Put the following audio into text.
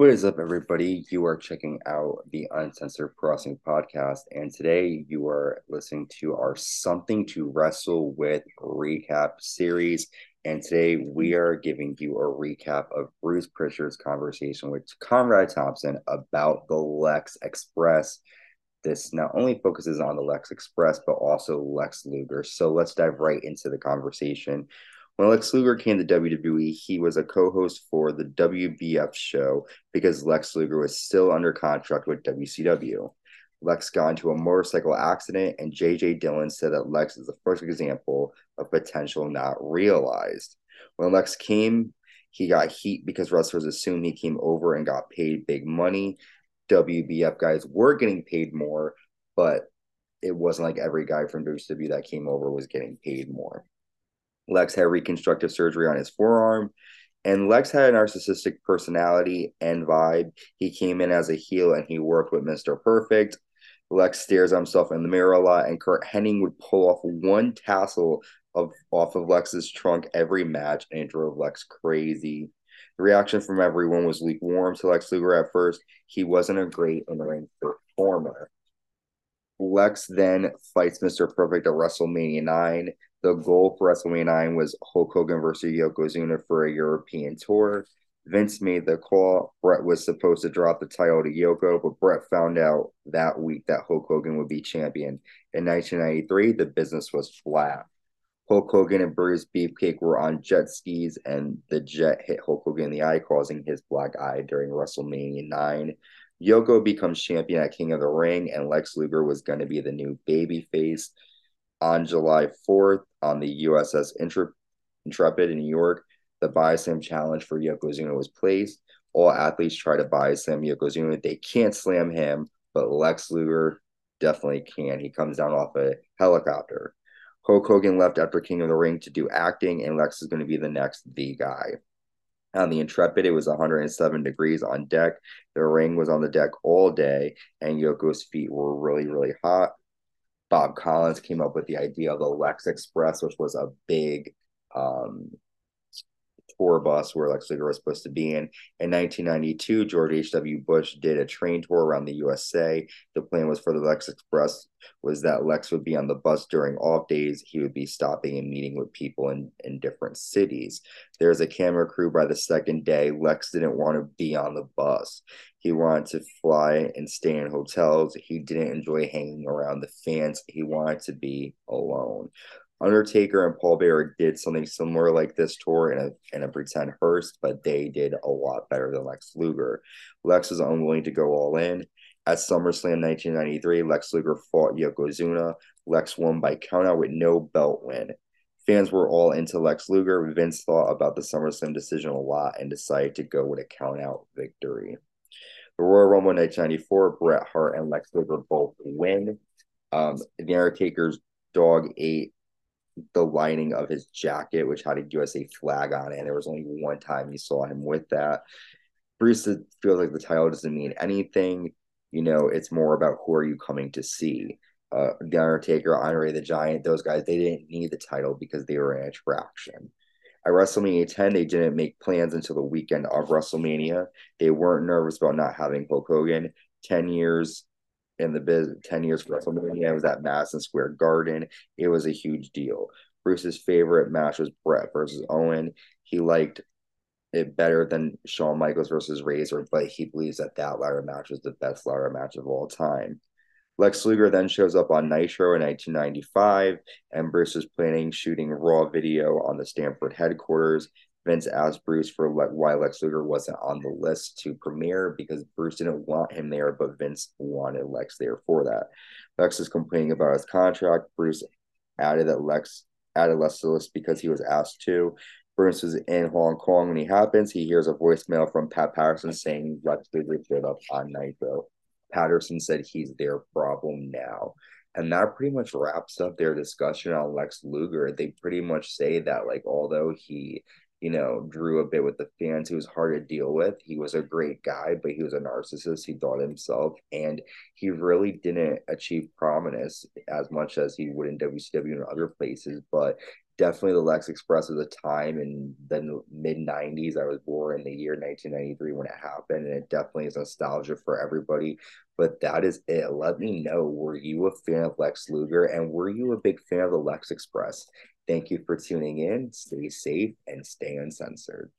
What is up, everybody? You are checking out the Uncensored Crossing podcast, and today you are listening to our Something to Wrestle with recap series. And today we are giving you a recap of Bruce Prichard's conversation with Conrad Thompson about the Lex Express. This not only focuses on the Lex Express, but also Lex Luger. So let's dive right into the conversation. When Lex Luger came to WWE, he was a co host for the WBF show because Lex Luger was still under contract with WCW. Lex got into a motorcycle accident, and JJ Dillon said that Lex is the first example of potential not realized. When Lex came, he got heat because wrestlers assumed he came over and got paid big money. WBF guys were getting paid more, but it wasn't like every guy from WCW that came over was getting paid more. Lex had reconstructive surgery on his forearm. And Lex had a narcissistic personality and vibe. He came in as a heel and he worked with Mr. Perfect. Lex stares at himself in the mirror a lot, and Curt Hennig would pull off one tassel of off of Lex's trunk every match, and it drove Lex crazy. The reaction from everyone was lukewarm to Lex Luger at first. He wasn't a great in ring performer. Lex then fights Mr. Perfect at WrestleMania 9 the goal for WrestleMania 9 was Hulk Hogan versus Yokozuna for a European tour. Vince made the call. Bret was supposed to drop the title to Yoko, but Bret found out that week that Hulk Hogan would be champion. In 1993, the business was flat. Hulk Hogan and Brutus Beefcake were on jet skis, and the jet hit Hulk Hogan in the eye, causing his black eye during WrestleMania 9. Yoko becomes champion at King of the Ring, and Lex Luger was going to be the new babyface on July 4th on the USS Intrepid in New York, the Slam challenge for Yokozuna was placed. All athletes try to Slam Yokozuna. They can't slam him, but Lex Luger definitely can. He comes down off a helicopter. Hulk Hogan left after King of the Ring to do acting, and Lex is going to be the next the guy. On the Intrepid, it was 107 degrees on deck. The ring was on the deck all day, and Yoko's feet were really, really hot. Bob Collins came up with the idea of the Lex Express, which was a big um, tour bus where Lex Luger was supposed to be in. In 1992, George H.W. Bush did a train tour around the USA. The plan was for the Lex Express was that Lex would be on the bus during off days. He would be stopping and meeting with people in, in different cities. There's a camera crew by the second day. Lex didn't want to be on the bus. He wanted to fly and stay in hotels. He didn't enjoy hanging around the fans. He wanted to be alone. Undertaker and Paul Bearer did something similar like this tour in a in a pretend hearse, but they did a lot better than Lex Luger. Lex was unwilling to go all in. At SummerSlam 1993, Lex Luger fought Yokozuna. Lex won by countout with no belt win. Fans were all into Lex Luger. Vince thought about the SummerSlam decision a lot and decided to go with a countout victory. The Royal Rumble 1994, Bret Hart and Lex Luger both win. Um, the Undertaker's dog ate the lining of his jacket, which had a USA flag on it. And there was only one time you saw him with that. Bruce feels like the title doesn't mean anything. You know, it's more about who are you coming to see. Uh, the Undertaker, Andre the Giant, those guys, they didn't need the title because they were an attraction. At WrestleMania 10, they didn't make plans until the weekend of WrestleMania. They weren't nervous about not having Hulk Hogan. 10 years in the biz 10 years for WrestleMania. It was at Madison Square Garden. It was a huge deal. Bruce's favorite match was Bret versus Owen. He liked it better than Shawn Michaels versus Razor, but he believes that that ladder match was the best ladder match of all time. Lex Luger then shows up on Nitro in 1995, and Bruce is planning shooting raw video on the Stamford headquarters. Vince asked Bruce for le- why Lex Luger wasn't on the list to premiere because Bruce didn't want him there, but Vince wanted Lex there for that. Lex is complaining about his contract. Bruce added that Lex added Lex to the list because he was asked to. Bruce is in Hong Kong when he happens. He hears a voicemail from Pat Patterson saying Lex Luger showed up on Nitro. Patterson said he's their problem now. And that pretty much wraps up their discussion on Lex Luger. They pretty much say that, like, although he you know, drew a bit with the fans. He was hard to deal with. He was a great guy, but he was a narcissist. He thought himself, and he really didn't achieve prominence as much as he would in WCW and other places. But definitely the Lex Express of the time in the mid 90s. I was born in the year 1993 when it happened, and it definitely is nostalgia for everybody. But that is it. Let me know were you a fan of Lex Luger and were you a big fan of the Lex Express? Thank you for tuning in. Stay safe and stay uncensored.